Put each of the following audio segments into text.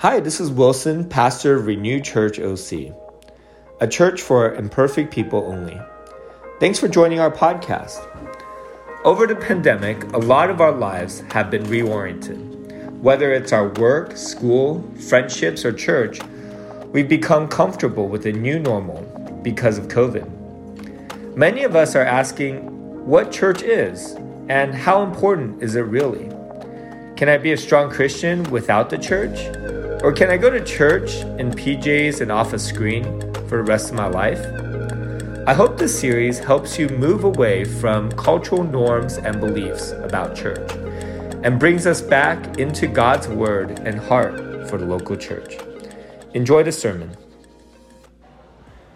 Hi, this is Wilson, pastor of Renew Church OC, a church for imperfect people only. Thanks for joining our podcast. Over the pandemic, a lot of our lives have been reoriented. Whether it's our work, school, friendships, or church, we've become comfortable with a new normal because of COVID. Many of us are asking what church is and how important is it really? Can I be a strong Christian without the church? Or can I go to church in PJs and off a screen for the rest of my life? I hope this series helps you move away from cultural norms and beliefs about church and brings us back into God's word and heart for the local church. Enjoy the sermon.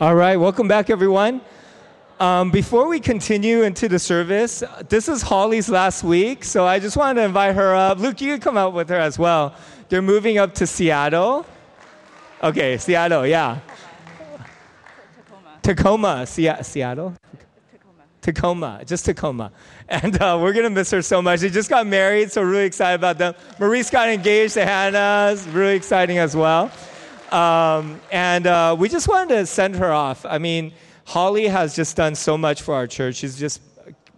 All right, welcome back, everyone. Um, before we continue into the service, this is Holly's last week, so I just wanted to invite her up. Luke, you can come out with her as well. They're moving up to Seattle. Okay, Seattle, yeah. Tacoma, Se- Seattle? Tacoma, Tacoma, just Tacoma. And uh, we're going to miss her so much. They just got married, so really excited about them. Maurice got engaged to Hannah, really exciting as well. Um, and uh, we just wanted to send her off. I mean, Holly has just done so much for our church. She's just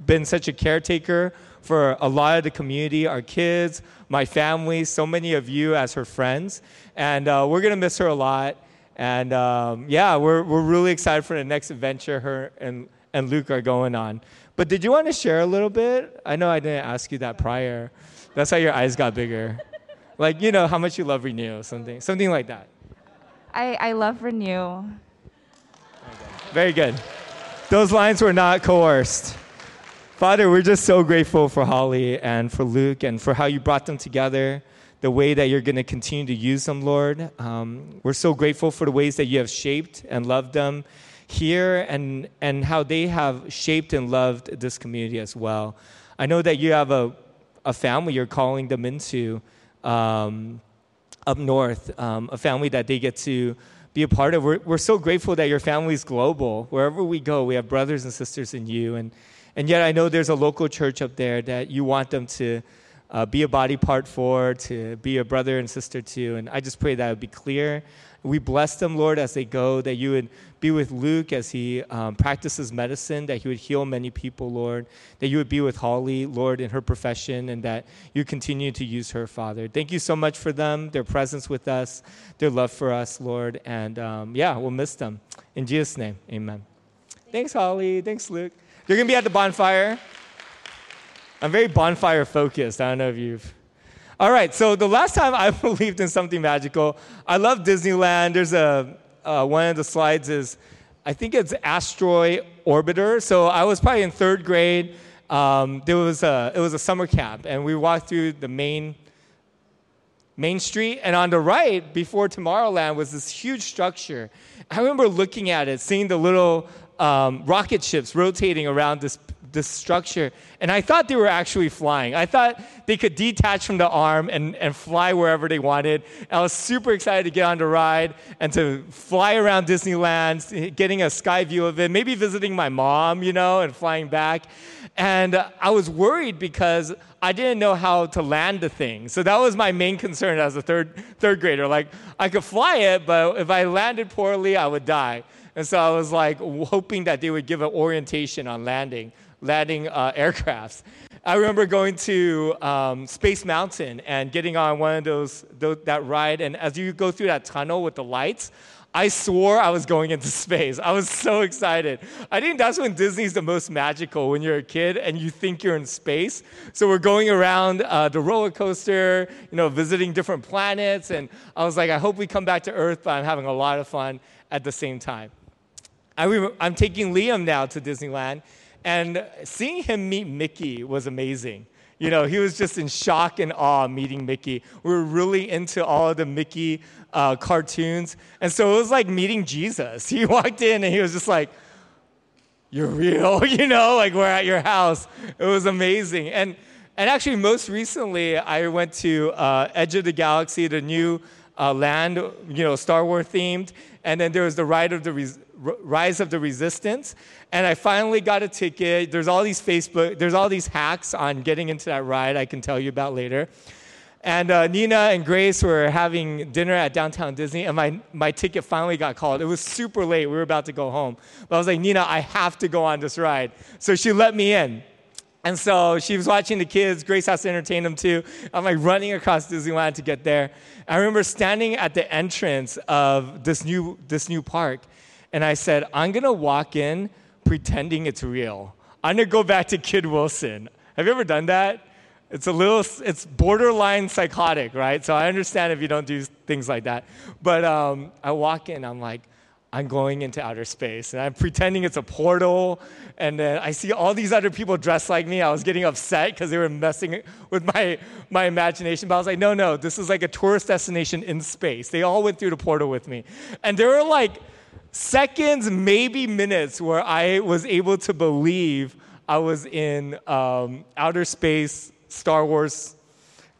been such a caretaker for a lot of the community, our kids, my family, so many of you as her friends. And uh, we're going to miss her a lot. And um, yeah, we're, we're really excited for the next adventure her and, and Luke are going on. But did you want to share a little bit? I know I didn't ask you that prior. That's how your eyes got bigger. like, you know, how much you love Renew, something, something like that. I, I love Renew. Very good. Those lines were not coerced. Father, we're just so grateful for Holly and for Luke and for how you brought them together the way that you're going to continue to use them, Lord. Um, we're so grateful for the ways that you have shaped and loved them here and, and how they have shaped and loved this community as well. I know that you have a, a family you're calling them into um, up north, um, a family that they get to be a part of. We're, we're so grateful that your family is global. Wherever we go, we have brothers and sisters in you. And, and yet I know there's a local church up there that you want them to uh, be a body part for, to be a brother and sister to. And I just pray that it would be clear. We bless them, Lord, as they go, that you would be with Luke as he um, practices medicine, that he would heal many people, Lord, that you would be with Holly, Lord, in her profession, and that you continue to use her, Father. Thank you so much for them, their presence with us, their love for us, Lord. And um, yeah, we'll miss them. In Jesus' name, amen. Thanks, Holly. Thanks, Luke. You're going to be at the bonfire. I'm very bonfire focused. I don't know if you've. All right, so the last time I believed in something magical, I love Disneyland. There's a uh, one of the slides is, I think it's asteroid orbiter. So I was probably in third grade. Um, there was a it was a summer camp, and we walked through the main Main Street, and on the right, before Tomorrowland, was this huge structure. I remember looking at it, seeing the little um, rocket ships rotating around this this structure. And I thought they were actually flying. I thought they could detach from the arm and, and fly wherever they wanted. I was super excited to get on the ride and to fly around Disneyland, getting a sky view of it, maybe visiting my mom, you know, and flying back. And I was worried because I didn't know how to land the thing. So that was my main concern as a third, third grader. Like, I could fly it, but if I landed poorly, I would die. And so I was like hoping that they would give an orientation on landing landing uh, aircrafts. I remember going to um, Space Mountain and getting on one of those, those, that ride, and as you go through that tunnel with the lights, I swore I was going into space. I was so excited. I think that's when Disney's the most magical when you're a kid and you think you're in space. So we're going around uh, the roller coaster, you know, visiting different planets, and I was like, I hope we come back to Earth, but I'm having a lot of fun at the same time. I I'm taking Liam now to Disneyland, and seeing him meet Mickey was amazing. You know, he was just in shock and awe meeting Mickey. We were really into all of the Mickey uh, cartoons. And so it was like meeting Jesus. He walked in and he was just like, You're real, you know, like we're at your house. It was amazing. And, and actually, most recently, I went to uh, Edge of the Galaxy, the new uh, land, you know, Star Wars themed. And then there was the Ride of the Rise of the Resistance. And I finally got a ticket. There's all these Facebook, there's all these hacks on getting into that ride I can tell you about later. And uh, Nina and Grace were having dinner at downtown Disney, and my, my ticket finally got called. It was super late. We were about to go home. But I was like, Nina, I have to go on this ride. So she let me in. And so she was watching the kids. Grace has to entertain them too. I'm like running across Disneyland to get there. I remember standing at the entrance of this new, this new park, and I said, I'm gonna walk in pretending it's real. I'm gonna go back to Kid Wilson. Have you ever done that? It's a little, it's borderline psychotic, right? So I understand if you don't do things like that. But um, I walk in, I'm like, I'm going into outer space. And I'm pretending it's a portal. And then I see all these other people dressed like me. I was getting upset because they were messing with my, my imagination. But I was like, no, no, this is like a tourist destination in space. They all went through the portal with me. And there were like seconds, maybe minutes, where I was able to believe I was in um, outer space Star Wars,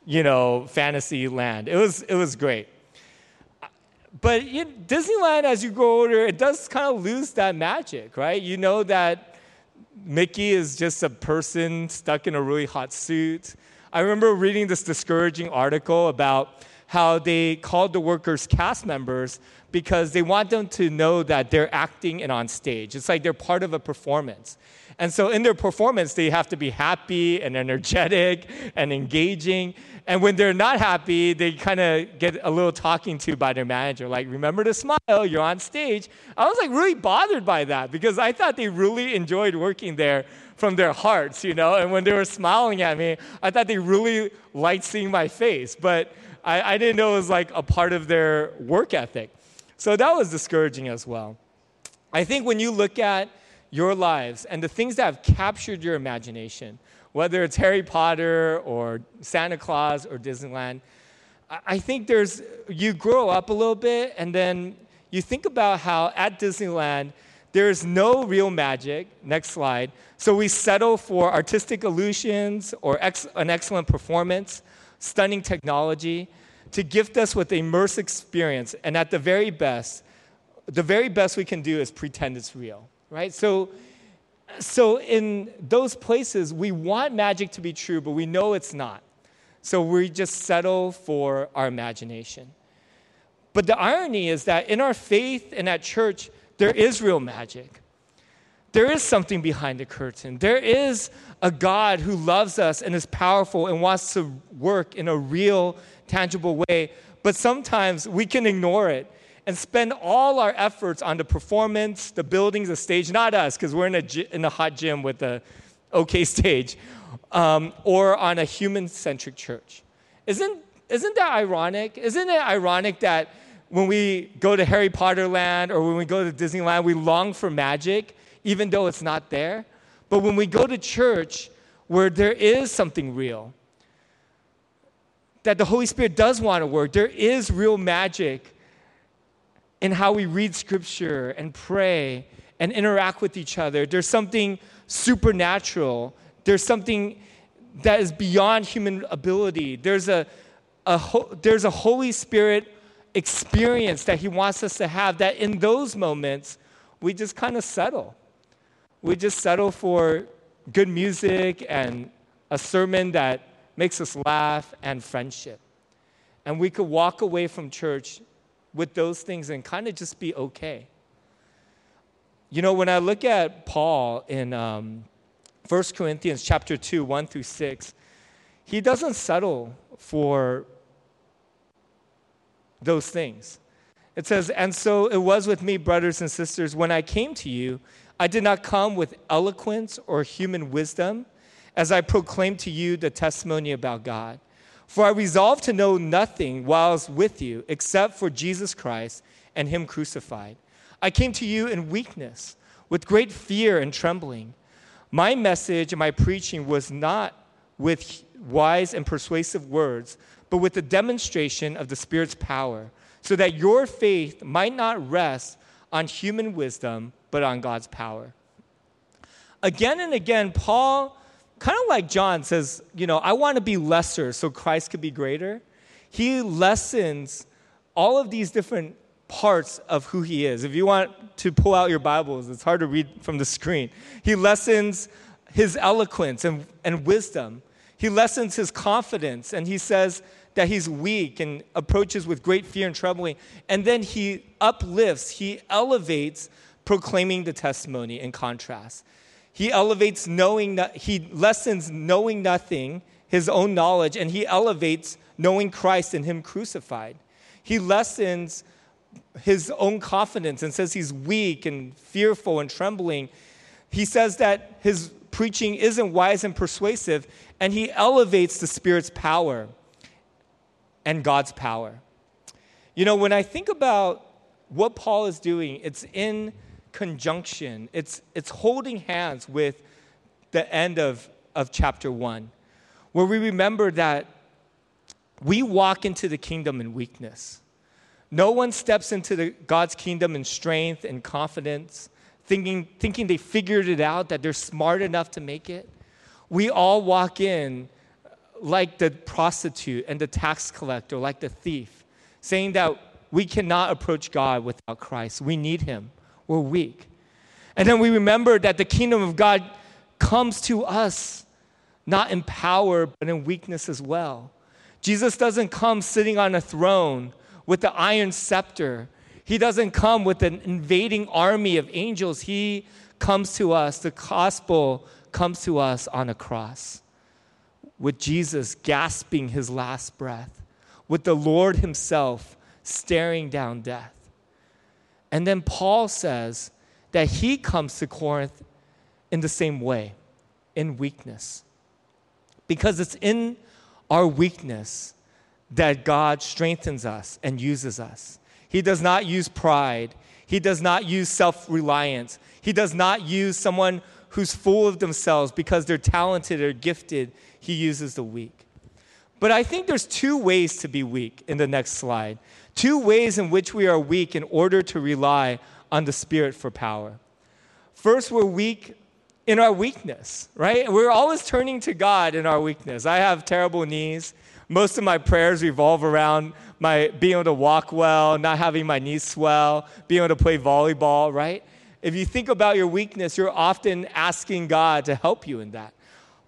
you know, fantasy land. It was, it was great. But Disneyland, as you grow older, it does kind of lose that magic, right? You know that Mickey is just a person stuck in a really hot suit. I remember reading this discouraging article about how they called the workers cast members because they want them to know that they're acting and on stage. It's like they're part of a performance. And so in their performance, they have to be happy and energetic and engaging. And when they're not happy, they kind of get a little talking to by their manager, like, remember to smile, you're on stage. I was like really bothered by that because I thought they really enjoyed working there from their hearts, you know? And when they were smiling at me, I thought they really liked seeing my face. But I, I didn't know it was like a part of their work ethic. So that was discouraging as well. I think when you look at your lives and the things that have captured your imagination, whether it's Harry Potter or Santa Claus or Disneyland, I think there's, you grow up a little bit and then you think about how at Disneyland, there's no real magic. Next slide. So we settle for artistic illusions or ex- an excellent performance, stunning technology to gift us with immersive experience. And at the very best, the very best we can do is pretend it's real right? So, so in those places, we want magic to be true, but we know it's not. So we just settle for our imagination. But the irony is that in our faith and at church, there is real magic. There is something behind the curtain. There is a God who loves us and is powerful and wants to work in a real, tangible way. But sometimes we can ignore it and spend all our efforts on the performance, the buildings, the stage, not us, because we're in a, in a hot gym with a okay stage, um, or on a human centric church. Isn't, isn't that ironic? Isn't it ironic that when we go to Harry Potter land or when we go to Disneyland, we long for magic, even though it's not there? But when we go to church, where there is something real, that the Holy Spirit does want to work, there is real magic in how we read scripture and pray and interact with each other. There's something supernatural. There's something that is beyond human ability. There's a, a there's a Holy Spirit experience that He wants us to have that in those moments, we just kind of settle. We just settle for good music and a sermon that makes us laugh and friendship. And we could walk away from church with those things and kind of just be okay. You know, when I look at Paul in um, 1 Corinthians chapter 2, 1 through 6, he doesn't settle for those things. It says, And so it was with me, brothers and sisters, when I came to you, I did not come with eloquence or human wisdom as I proclaimed to you the testimony about God. For I resolved to know nothing whilst with you except for Jesus Christ and Him crucified. I came to you in weakness, with great fear and trembling. My message and my preaching was not with wise and persuasive words, but with the demonstration of the Spirit's power, so that your faith might not rest on human wisdom, but on God's power. Again and again, Paul kind of like John says, you know, I want to be lesser so Christ could be greater. He lessens all of these different parts of who he is. If you want to pull out your Bibles, it's hard to read from the screen. He lessens his eloquence and, and wisdom. He lessens his confidence, and he says that he's weak and approaches with great fear and trembling. And then he uplifts, he elevates proclaiming the testimony in contrast. He elevates knowing that he lessens knowing nothing, his own knowledge, and he elevates knowing Christ and him crucified. He lessens his own confidence and says he's weak and fearful and trembling. He says that his preaching isn't wise and persuasive, and he elevates the Spirit's power and God's power. You know, when I think about what Paul is doing, it's in conjunction, it's, it's holding hands with the end of, of chapter one, where we remember that we walk into the kingdom in weakness. No one steps into the, God's kingdom in strength and confidence, thinking, thinking they figured it out, that they're smart enough to make it. We all walk in uh, like the prostitute and the tax collector, like the thief, saying that we cannot approach God without Christ. We need Him. We're weak. And then we remember that the kingdom of God comes to us not in power, but in weakness as well. Jesus doesn't come sitting on a throne with the iron scepter. He doesn't come with an invading army of angels. He comes to us, the gospel comes to us on a cross with Jesus gasping his last breath, with the Lord himself staring down death. And then Paul says that he comes to Corinth in the same way, in weakness. Because it's in our weakness that God strengthens us and uses us. He does not use pride. He does not use self reliance. He does not use someone who's full of themselves because they're talented or gifted. He uses the weak. But I think there's two ways to be weak in the next slide. Two ways in which we are weak in order to rely on the Spirit for power. First, we're weak in our weakness, right? We're always turning to God in our weakness. I have terrible knees. Most of my prayers revolve around my being able to walk well, not having my knees swell, being able to play volleyball, right? If you think about your weakness, you're often asking God to help you in that.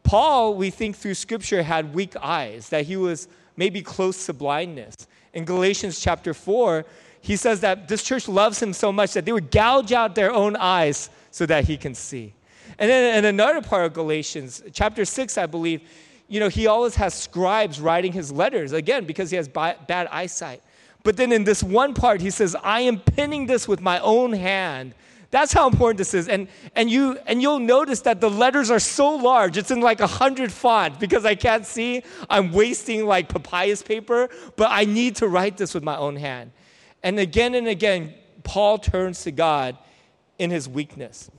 Paul, we think through scripture, had weak eyes, that he was maybe close to blindness. In Galatians chapter 4, he says that this church loves him so much that they would gouge out their own eyes so that he can see. And then in another part of Galatians, chapter 6, I believe, you know, he always has scribes writing his letters, again, because he has bad eyesight. But then in this one part, he says, I am pinning this with my own hand. That's how important this is. And, and, you, and you'll notice that the letters are so large. It's in like a 100 font because I can't see. I'm wasting like papyrus paper, but I need to write this with my own hand. And again and again, Paul turns to God in his weakness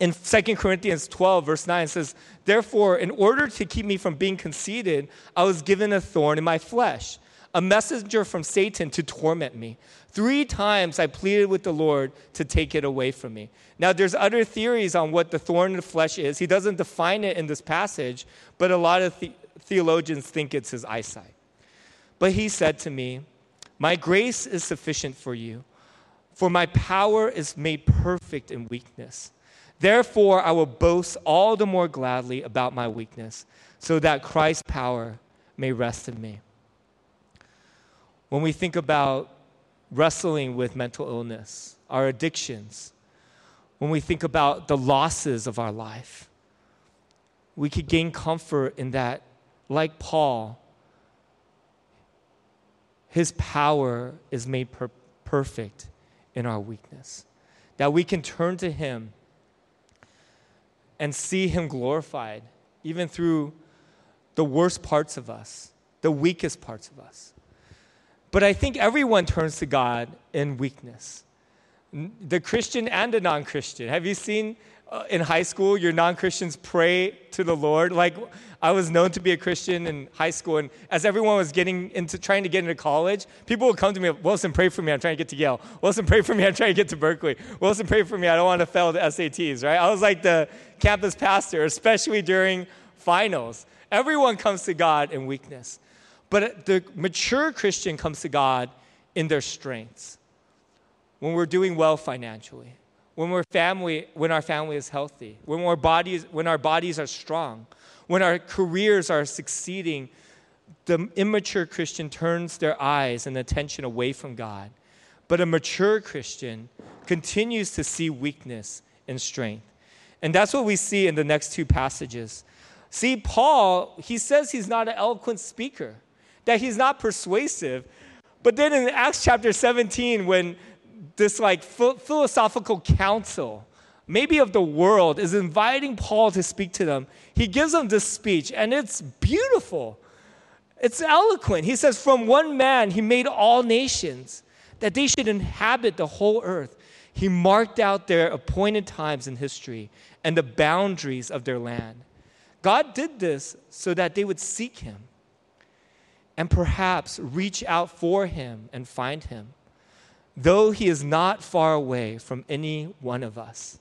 in 2 Corinthians 12, verse 9, it says, Therefore, in order to keep me from being conceited, I was given a thorn in my flesh, a messenger from Satan to torment me. Three times I pleaded with the Lord to take it away from me. Now, there's other theories on what the thorn in the flesh is. He doesn't define it in this passage, but a lot of the- theologians think it's his eyesight. But he said to me, My grace is sufficient for you, for my power is made perfect in weakness. Therefore, I will boast all the more gladly about my weakness, so that Christ's power may rest in me. When we think about wrestling with mental illness, our addictions, when we think about the losses of our life, we could gain comfort in that, like Paul, his power is made per- perfect in our weakness. That we can turn to him and see Him glorified, even through the worst parts of us, the weakest parts of us. But I think everyone turns to God in weakness. The Christian and the non Christian. Have you seen uh, in high school your non Christians pray to the Lord? Like, I was known to be a Christian in high school, and as everyone was getting into trying to get into college, people would come to me, Wilson, pray for me, I'm trying to get to Yale. Wilson, pray for me, I'm trying to get to Berkeley. Wilson, pray for me, I don't want to fail the SATs, right? I was like the campus pastor, especially during finals. Everyone comes to God in weakness. But the mature Christian comes to God in their strengths. When we're doing well financially, when we're family, when our family is healthy, when our bodies, when our bodies are strong, when our careers are succeeding the immature Christian turns their eyes and attention away from God. But a mature Christian continues to see weakness and strength. And that's what we see in the next two passages. See, Paul, he says he's not an eloquent speaker, that he's not persuasive. But then in Acts chapter 17, when this like philosophical council, maybe of the world, is inviting Paul to speak to them, he gives them this speech, and it's beautiful. It's eloquent. He says, From one man, he made all nations, that they should inhabit the whole earth. He marked out their appointed times in history and the boundaries of their land. God did this so that they would seek him and perhaps reach out for him and find him, though he is not far away from any one of us.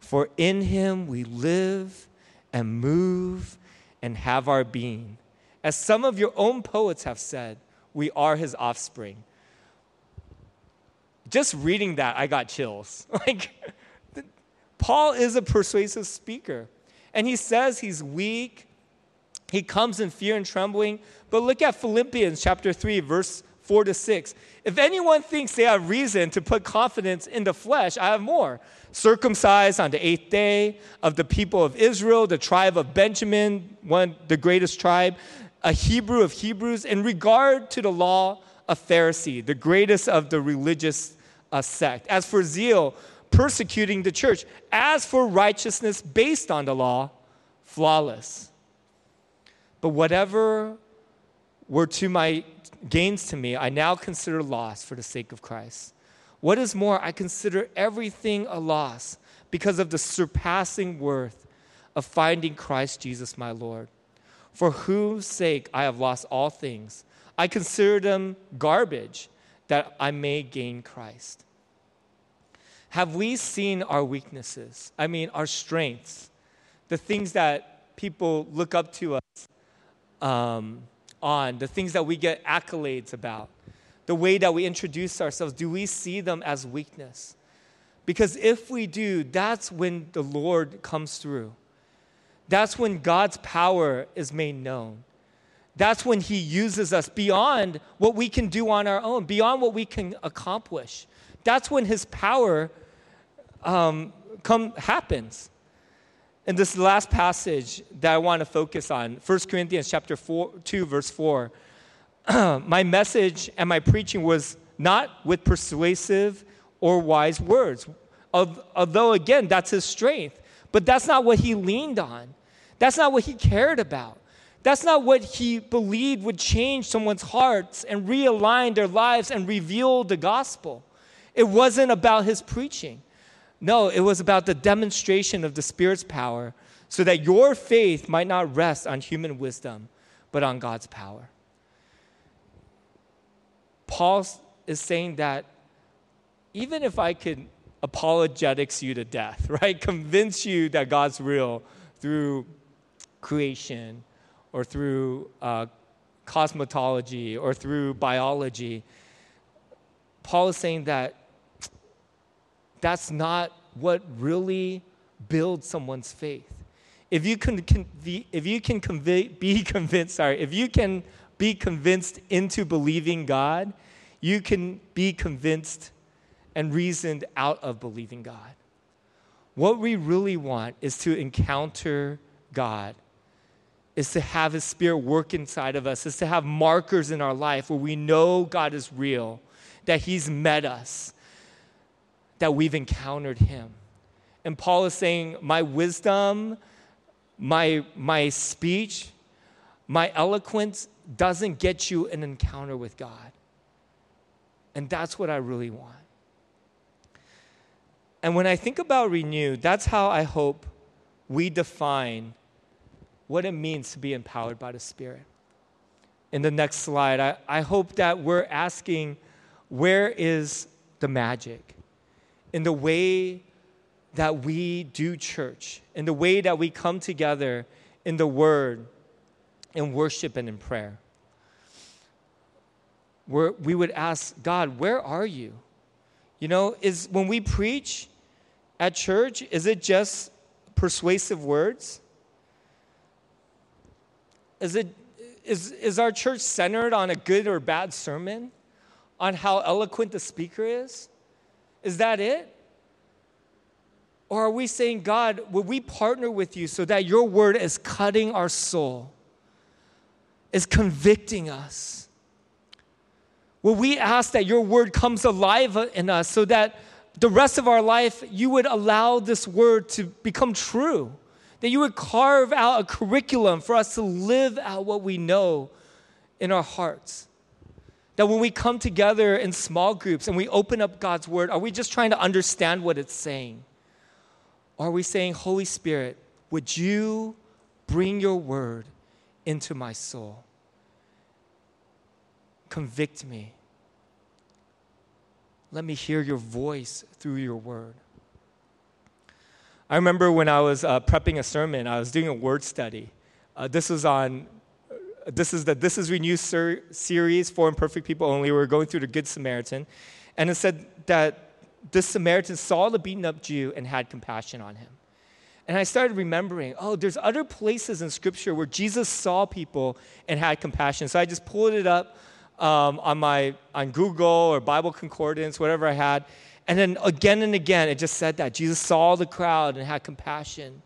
For in him we live and move and have our being. As some of your own poets have said, we are his offspring. Just reading that, I got chills. Like, Paul is a persuasive speaker. And he says he's weak. He comes in fear and trembling. But look at Philippians chapter 3, verse 4 to 6. If anyone thinks they have reason to put confidence in the flesh, I have more. Circumcised on the eighth day of the people of Israel, the tribe of Benjamin, one the greatest tribe, a Hebrew of Hebrews, in regard to the law, a Pharisee, the greatest of the religious uh, sect. As for zeal, persecuting the church. As for righteousness based on the law, flawless. But whatever were to my gains to me, I now consider loss for the sake of Christ. What is more, I consider everything a loss because of the surpassing worth of finding Christ Jesus my Lord, for whose sake I have lost all things. I consider them garbage that I may gain Christ have we seen our weaknesses? I mean, our strengths, the things that people look up to us um, on, the things that we get accolades about, the way that we introduce ourselves, do we see them as weakness? Because if we do, that's when the Lord comes through. That's when God's power is made known. That's when He uses us beyond what we can do on our own, beyond what we can accomplish. That's when His power um, come happens. And this last passage that I want to focus on, 1 Corinthians chapter 4, 2, verse 4. my message and my preaching was not with persuasive or wise words. Although, again, that's his strength. But that's not what he leaned on. That's not what he cared about. That's not what he believed would change someone's hearts and realign their lives and reveal the gospel. It wasn't about his preaching. No, it was about the demonstration of the Spirit's power so that your faith might not rest on human wisdom, but on God's power. Paul is saying that even if I could apologetics you to death, right? Convince you that God's real through creation or through uh, cosmetology or through biology. Paul is saying that that's not what really builds someone's faith. If you can, if you can be convinced, sorry, if you can be convinced into believing God, you can be convinced and reasoned out of believing God. What we really want is to encounter God, is to have His Spirit work inside of us, is to have markers in our life where we know God is real, that He's met us, that we've encountered him. And Paul is saying, My wisdom, my, my speech, my eloquence doesn't get you an encounter with God. And that's what I really want. And when I think about renew, that's how I hope we define what it means to be empowered by the Spirit. In the next slide, I, I hope that we're asking where is the magic? In the way that we do church, in the way that we come together in the Word, in worship, and in prayer. Where we would ask God, where are you? You know, is when we preach at church, is it just persuasive words? Is it is, is our church centered on a good or bad sermon? On how eloquent the speaker is? Is that it? Or are we saying, God, would we partner with you so that your word is cutting our soul, is convicting us? Will we ask that your word comes alive in us so that the rest of our life you would allow this word to become true? That you would carve out a curriculum for us to live out what we know in our hearts? That when we come together in small groups and we open up God's word, are we just trying to understand what it's saying? Or are we saying, Holy Spirit, would you bring your word into my soul? Convict me. Let me hear your voice through your word. I remember when I was uh, prepping a sermon, I was doing a word study. Uh, this was on, this is the This is Renew ser- series for imperfect people only. We are going through the Good Samaritan. And it said that this Samaritan saw the beaten up Jew and had compassion on him. And I started remembering, oh, there's other places in Scripture where Jesus saw people and had compassion. So I just pulled it up um, on my on Google or Bible Concordance, whatever I had, and then again and again it just said that Jesus saw the crowd and had compassion.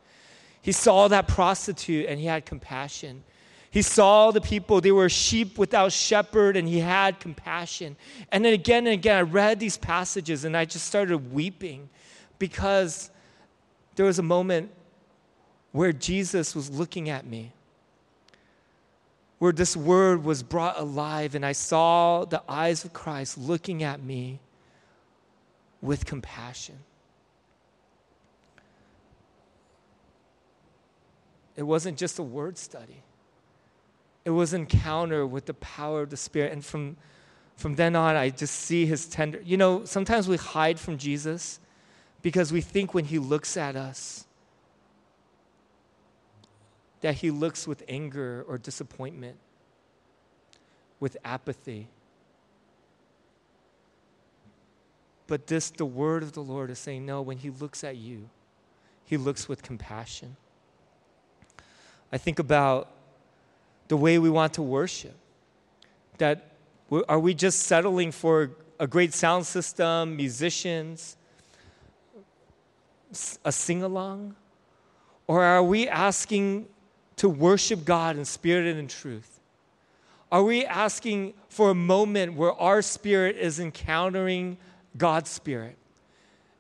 He saw that prostitute and he had compassion. He saw the people, they were sheep without shepherd, and he had compassion. And then again and again, I read these passages and I just started weeping because there was a moment where Jesus was looking at me, where this word was brought alive, and I saw the eyes of Christ looking at me with compassion. It wasn't just a word study it was encounter with the power of the Spirit. And from, from then on, I just see his tender. You know, sometimes we hide from Jesus because we think when he looks at us, that he looks with anger or disappointment, with apathy. But this, the word of the Lord is saying, no, when he looks at you, he looks with compassion. I think about the way we want to worship. That are we just settling for a great sound system, musicians, a sing along? Or are we asking to worship God in spirit and in truth? Are we asking for a moment where our spirit is encountering God's spirit?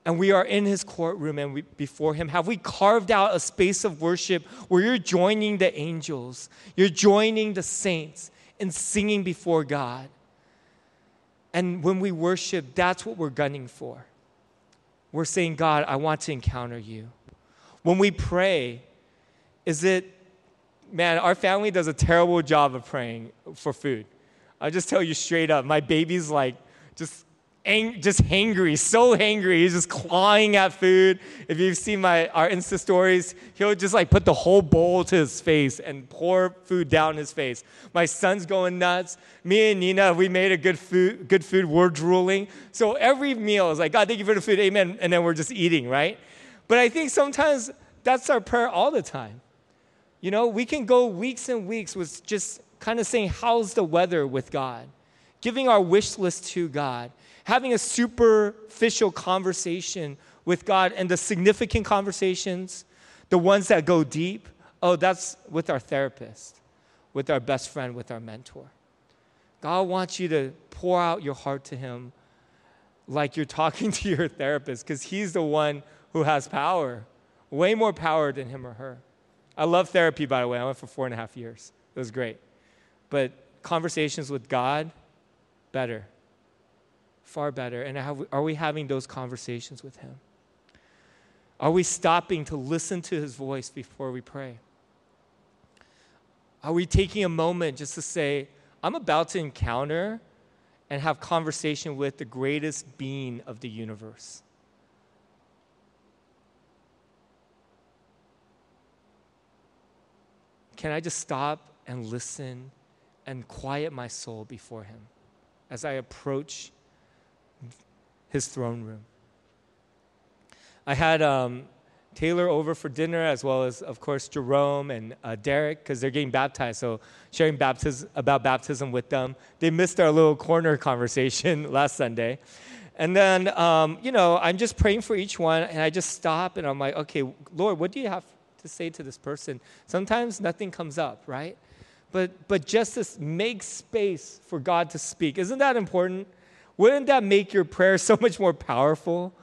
And we are in his courtroom and we, before him, have we carved out a space of worship where you're joining the angels, you're joining the saints in singing before God? And when we worship, that's what we're gunning for. We're saying, God, I want to encounter you. When we pray, is it, man, our family does a terrible job of praying for food. I'll just tell you straight up, my baby's like, just ang- just hangry, so hangry. He's just clawing at food. If you've seen my our Insta stories, he'll just like put the whole bowl to his face and pour food down his face. My son's going nuts. Me and Nina, we made a good food, good food. We're drooling. So every meal is like, God, thank you for the food, Amen. And then we're just eating, right? But I think sometimes that's our prayer all the time. You know, we can go weeks and weeks with just kind of saying, How's the weather with God? Giving our wish list to God having a superficial conversation with God and the significant conversations, the ones that go deep, oh, that's with our therapist, with our best friend, with our mentor. God wants you to pour out your heart to Him like you're talking to your therapist because He's the one who has power, way more power than him or her. I love therapy, by the way. I went for four and a half years, it was great. But conversations with God, better far better. And are we having those conversations with Him? Are we stopping to listen to His voice before we pray? Are we taking a moment just to say, I'm about to encounter and have conversation with the greatest being of the universe? Can I just stop and listen and quiet my soul before Him as I approach his throne room. I had um, Taylor over for dinner, as well as, of course, Jerome and uh, Derek, because they're getting baptized. So, sharing baptism, about baptism with them. They missed our little corner conversation last Sunday. And then, um, you know, I'm just praying for each one, and I just stop and I'm like, okay, Lord, what do you have to say to this person? Sometimes nothing comes up, right? But, but just to make space for God to speak. Isn't that important? Wouldn't that make your prayer so much more powerful,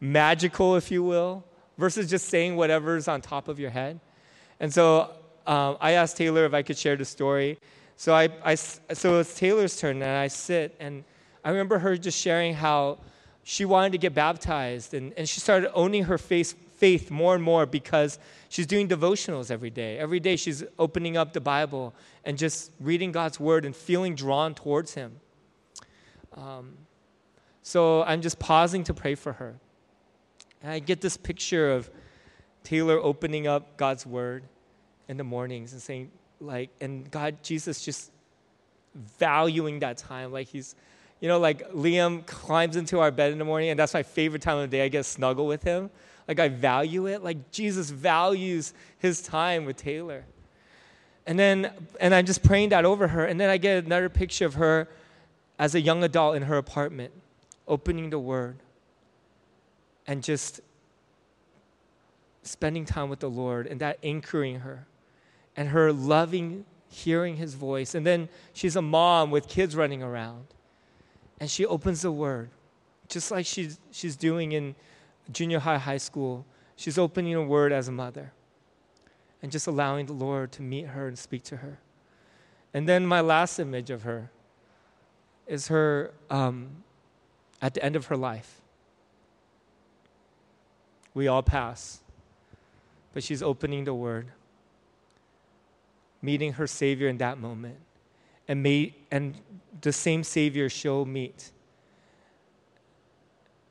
magical, if you will? versus just saying whatever's on top of your head. And so um, I asked Taylor if I could share the story. So, I, I, so it's Taylor's turn, and I sit, and I remember her just sharing how she wanted to get baptized, and, and she started owning her faith, faith more and more because she's doing devotionals every day. Every day she's opening up the Bible and just reading God's word and feeling drawn towards Him. Um, so I'm just pausing to pray for her. And I get this picture of Taylor opening up God's word in the mornings and saying, like, and God, Jesus just valuing that time. Like he's, you know, like Liam climbs into our bed in the morning, and that's my favorite time of the day. I get to snuggle with him. Like I value it. Like Jesus values his time with Taylor. And then, and I'm just praying that over her. And then I get another picture of her as a young adult in her apartment, opening the word and just spending time with the Lord and that anchoring her and her loving hearing his voice. And then she's a mom with kids running around. And she opens the word, just like she's, she's doing in junior high, high school. She's opening a word as a mother and just allowing the Lord to meet her and speak to her. And then my last image of her is her um, at the end of her life. We all pass. But she's opening the word, meeting her Savior in that moment. And, may, and the same Savior she'll meet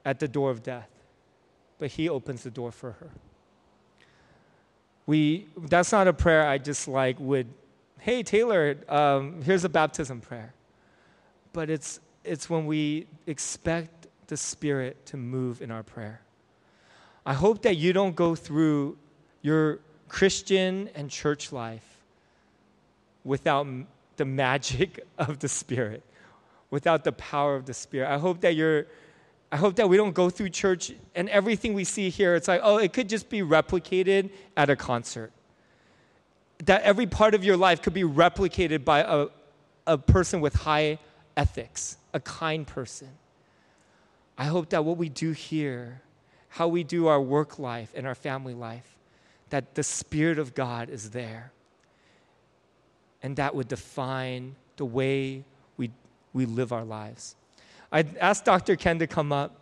at the door of death. But He opens the door for her. We, that's not a prayer I just like would, hey, Taylor, um, here's a baptism prayer. But it's, it's when we expect the Spirit to move in our prayer. I hope that you don't go through your Christian and church life without the magic of the Spirit, without the power of the Spirit. I hope that you're. I hope that we don't go through church and everything we see here, it's like, oh, it could just be replicated at a concert. That every part of your life could be replicated by a, a person with high ethics, a kind person. I hope that what we do here how we do our work life and our family life, that the Spirit of God is there. And that would define the way we, we live our lives. I asked Dr. Ken to come up,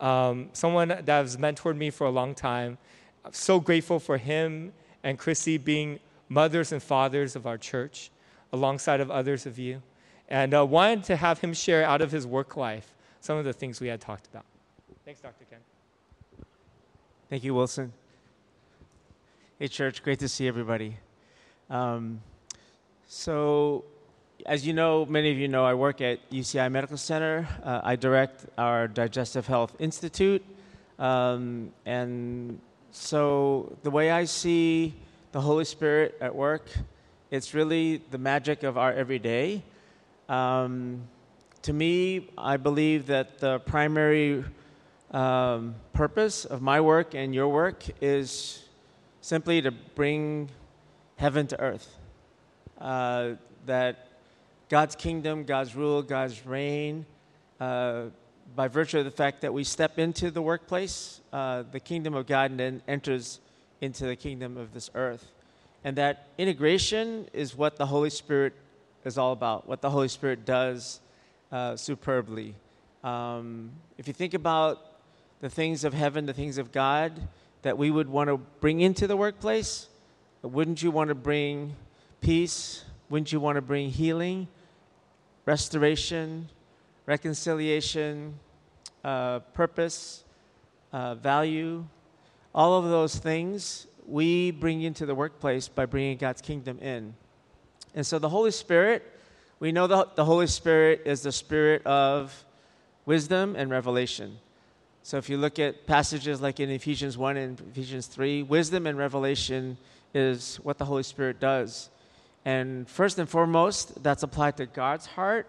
um, someone that has mentored me for a long time. I'm so grateful for him and Chrissy being mothers and fathers of our church, alongside of others of you. And uh, wanted to have him share out of his work life some of the things we had talked about. Thanks, Dr. Ken. Thank you, Wilson. Hey, church, great to see everybody. Um, so, as you know, many of you know, I work at UCI Medical Center. Uh, I direct our Digestive Health Institute. Um, and so, the way I see the Holy Spirit at work, it's really the magic of our everyday. Um, to me, I believe that the primary um, purpose of my work and your work is simply to bring heaven to earth. Uh, that God's kingdom, God's rule, God's reign, uh, by virtue of the fact that we step into the workplace, uh, the kingdom of God then enters into the kingdom of this earth. And that integration is what the Holy Spirit is all about, what the Holy Spirit does uh, superbly. Um, if you think about the things of heaven, the things of God that we would want to bring into the workplace? Wouldn't you want to bring peace? Wouldn't you want to bring healing, restoration, reconciliation, uh, purpose, uh, value? All of those things we bring into the workplace by bringing God's kingdom in. And so the Holy Spirit, we know that the Holy Spirit is the spirit of wisdom and revelation. So if you look at passages like in Ephesians 1 and Ephesians 3, wisdom and revelation is what the Holy Spirit does. And first and foremost, that's applied to God's heart.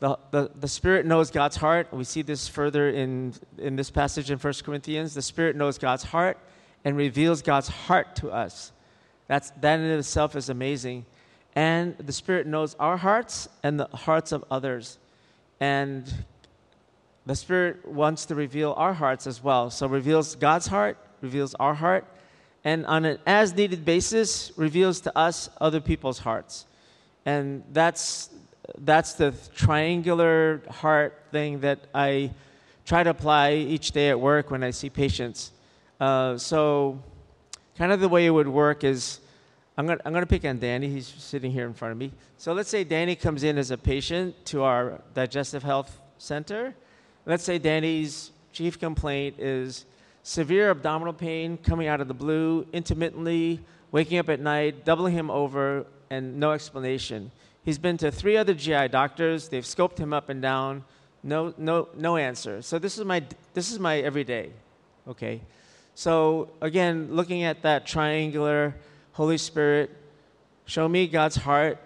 The, the, the Spirit knows God's heart. We see this further in, in this passage in 1 Corinthians. The Spirit knows God's heart and reveals God's heart to us. That's, that in itself is amazing. And the Spirit knows our hearts and the hearts of others. And the Spirit wants to reveal our hearts as well. So reveals God's heart, reveals our heart, and on an as needed basis, reveals to us other people's hearts. And that's, that's the triangular heart thing that I try to apply each day at work when I see patients. Uh, so, kind of the way it would work is I'm going, to, I'm going to pick on Danny. He's sitting here in front of me. So, let's say Danny comes in as a patient to our digestive health center Let's say Danny's chief complaint is severe abdominal pain coming out of the blue, intermittently, waking up at night, doubling him over, and no explanation. He's been to three other GI doctors. They've scoped him up and down. No, no, no answer. So this is my this is my everyday. Okay. So again, looking at that triangular Holy Spirit, show me God's heart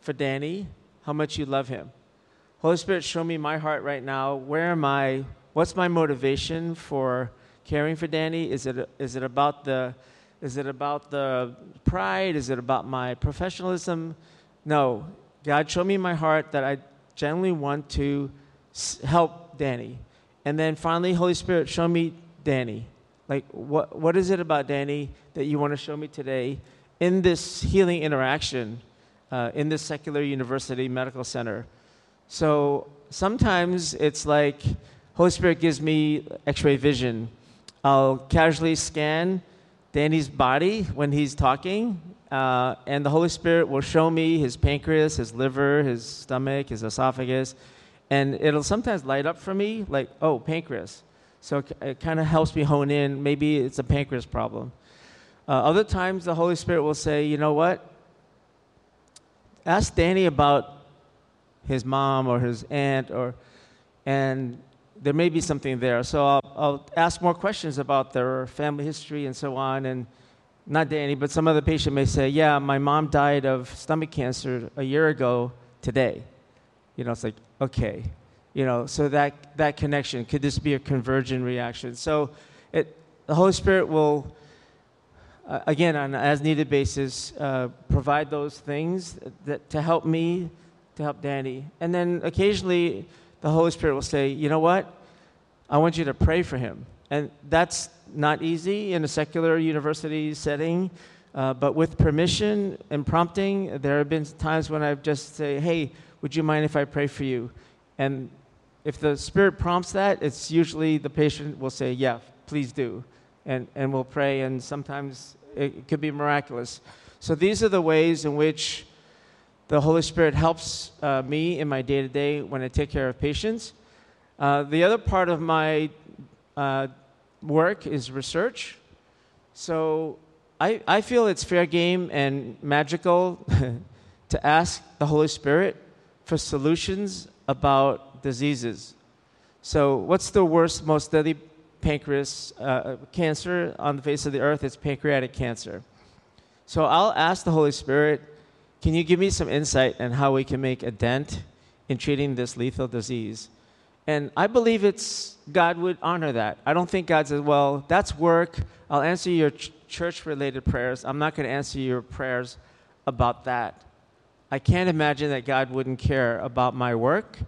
for Danny, how much you love him. Holy Spirit, show me my heart right now. Where am I? What's my motivation for caring for Danny? Is it, is it about the is it about the pride? Is it about my professionalism? No. God, show me my heart that I genuinely want to help Danny. And then finally, Holy Spirit, show me Danny. Like, what, what is it about Danny that you want to show me today in this healing interaction uh, in this secular university medical center? So sometimes it's like Holy Spirit gives me x-ray vision. I'll casually scan Danny's body when he's talking, uh, and the Holy Spirit will show me his pancreas, his liver, his stomach, his esophagus, and it'll sometimes light up for me like, oh, pancreas. So it kind of helps me hone in. Maybe it's a pancreas problem. Uh, other times, the Holy Spirit will say, you know what? Ask Danny about his mom or his aunt or and there may be something there. So I'll, I'll, ask more questions about their family history and so on. And not Danny, but some other patient may say, "Yeah, my mom died of stomach cancer a year ago today." You know, it's like, okay, you know, so that that connection could this be a conversion reaction? So, it, the Holy Spirit will. Uh, again, on an as needed basis, uh, provide those things that, to help me to help Danny. And then occasionally the Holy Spirit will say, you know what? I want you to pray for him. And that's not easy in a secular university setting. Uh, but with permission and prompting, there have been times when I've just say, hey, would you mind if I pray for you? And if the Spirit prompts that, it's usually the patient will say, yeah, please do. And, and we'll pray, and sometimes it could be miraculous. So these are the ways in which the Holy Spirit helps uh, me in my day to day when I take care of patients. Uh, the other part of my uh, work is research. So I, I feel it's fair game and magical to ask the Holy Spirit for solutions about diseases. So, what's the worst, most deadly pancreas uh, cancer on the face of the earth? It's pancreatic cancer. So, I'll ask the Holy Spirit can you give me some insight on how we can make a dent in treating this lethal disease? And I believe it's God would honor that. I don't think God says, well, that's work. I'll answer your ch- church related prayers. I'm not going to answer your prayers about that. I can't imagine that God wouldn't care about my work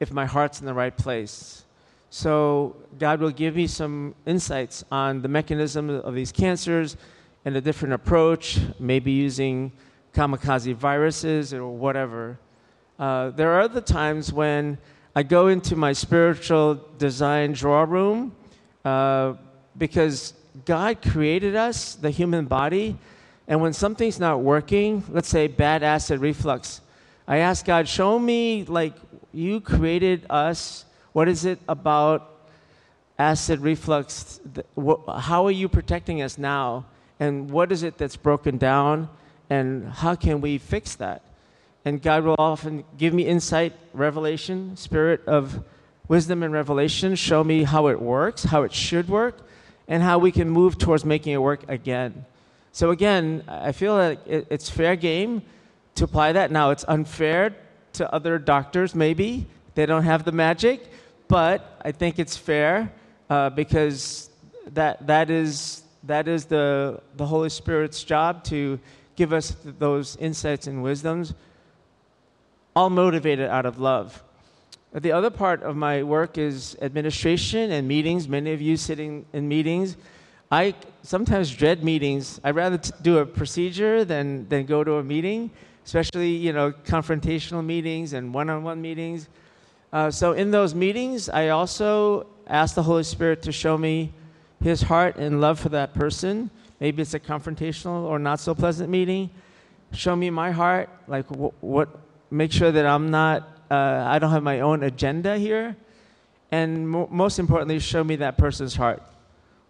if my heart's in the right place. So, God will give me some insights on the mechanism of these cancers and a different approach, maybe using kamikaze viruses or whatever. Uh, there are other times when I go into my spiritual design drawer room uh, because God created us, the human body, and when something's not working, let's say bad acid reflux, I ask God, show me, like, you created us. What is it about acid reflux? How are you protecting us now? And what is it that's broken down? and how can we fix that? And God will often give me insight, revelation, spirit of wisdom and revelation. Show me how it works, how it should work, and how we can move towards making it work again. So, again, I feel like it's fair game to apply that. Now, it's unfair to other doctors, maybe. They don't have the magic, but I think it's fair uh, because that, that is, that is the, the Holy Spirit's job to give us those insights and wisdoms, all motivated out of love. The other part of my work is administration and meetings. Many of you sitting in meetings. I sometimes dread meetings. I'd rather t- do a procedure than, than go to a meeting, especially you know confrontational meetings and one-on-one meetings. Uh, so in those meetings, I also ask the Holy Spirit to show me His heart and love for that person. Maybe it's a confrontational or not so pleasant meeting. Show me my heart, like wh- what. Make sure that I'm not. Uh, I don't have my own agenda here, and mo- most importantly, show me that person's heart.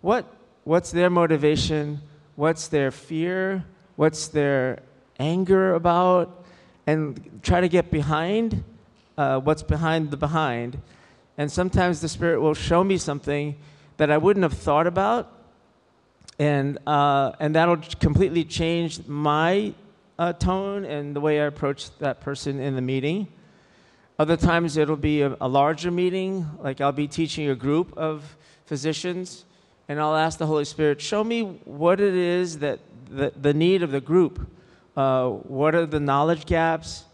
What what's their motivation, what's their fear, what's their anger about, and try to get behind uh, what's behind the behind. And sometimes the Spirit will show me something that I wouldn't have thought about, and, uh, and that'll completely change my uh, tone and the way I approach that person in the meeting. Other times it'll be a, a larger meeting, like I'll be teaching a group of physicians and I'll ask the Holy Spirit, show me what it is that the, the need of the group. Uh, what are the knowledge gaps?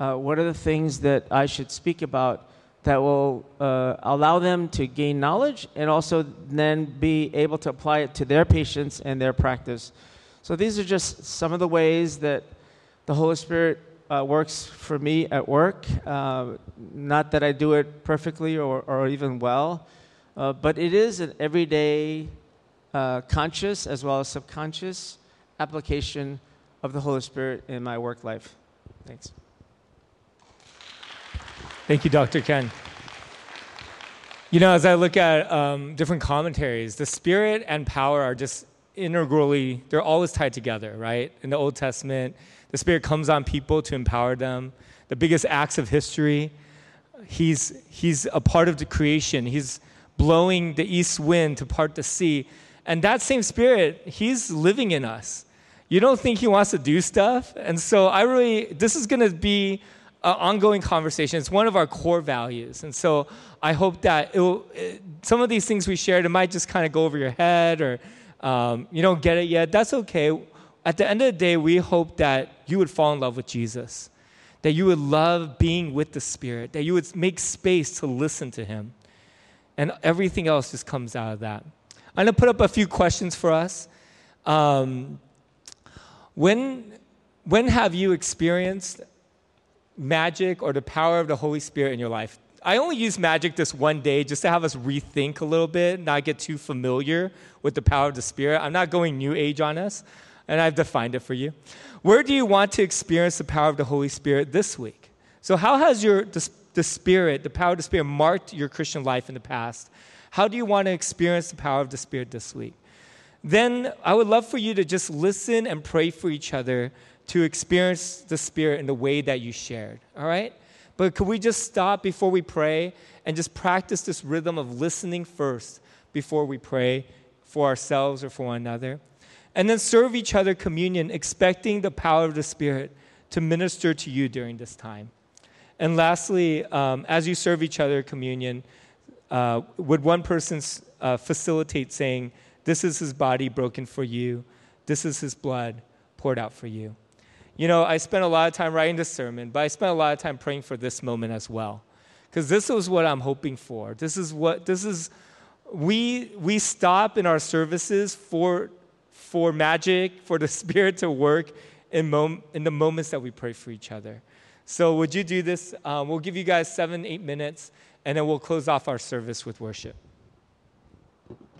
Uh, what are the things that I should speak about that will uh, allow them to gain knowledge and also then be able to apply it to their patients and their practice? So these are just some of the ways that the Holy Spirit uh, works for me at work. Uh, not that I do it perfectly or, or even well. But it is an everyday, conscious as well as subconscious application of the Holy Spirit in my work life. Thanks. Thank you, Dr. Ken. You know, as I look at um, different commentaries, the Spirit and power are just integrally, they're always tied together, right? In the Old Testament, the Spirit comes on people to empower them. The biggest acts of history, He's, he's a part of the creation. He's blowing the east wind to part the sea. And that same spirit, he's living in us. You don't think he wants to do stuff? And so I really, this is going to be an ongoing conversation. It's one of our core values. And so I hope that it, some of these things we shared, it might just kind of go over your head or um, you don't get it yet. That's okay. At the end of the day, we hope that you would fall in love with Jesus, that you would love being with the Spirit, that you would make space to listen to Him. And everything else just comes out of that. I'm going to put up a few questions for us. Um, when, when have you experienced magic or the power of the Holy Spirit in your life? I only use magic this one day just to have us rethink a little bit, not get too familiar with the power of the Spirit. I'm not going new age on us, and I've defined it for you. Where do you want to experience the power of the Holy Spirit this week? So, how has your the Spirit, the power of the Spirit, marked your Christian life in the past? How do you want to experience the power of the Spirit this week? Then I would love for you to just listen and pray for each other to experience the Spirit in the way that you shared, all right? But could we just stop before we pray and just practice this rhythm of listening first before we pray for ourselves or for one another? And then serve each other communion, expecting the power of the Spirit to minister to you during this time. And lastly, um, as you serve each other communion, uh, would one person uh, facilitate saying, This is his body broken for you, this is his blood poured out for you? You know, I spent a lot of time writing this sermon, but I spent a lot of time praying for this moment as well. Because this is what I'm hoping for. This is what, this is, we, we stop in our services for, for magic, for the Spirit to work in, mom, in the moments that we pray for each other. So, would you do this? Um, we'll give you guys seven, eight minutes, and then we'll close off our service with worship.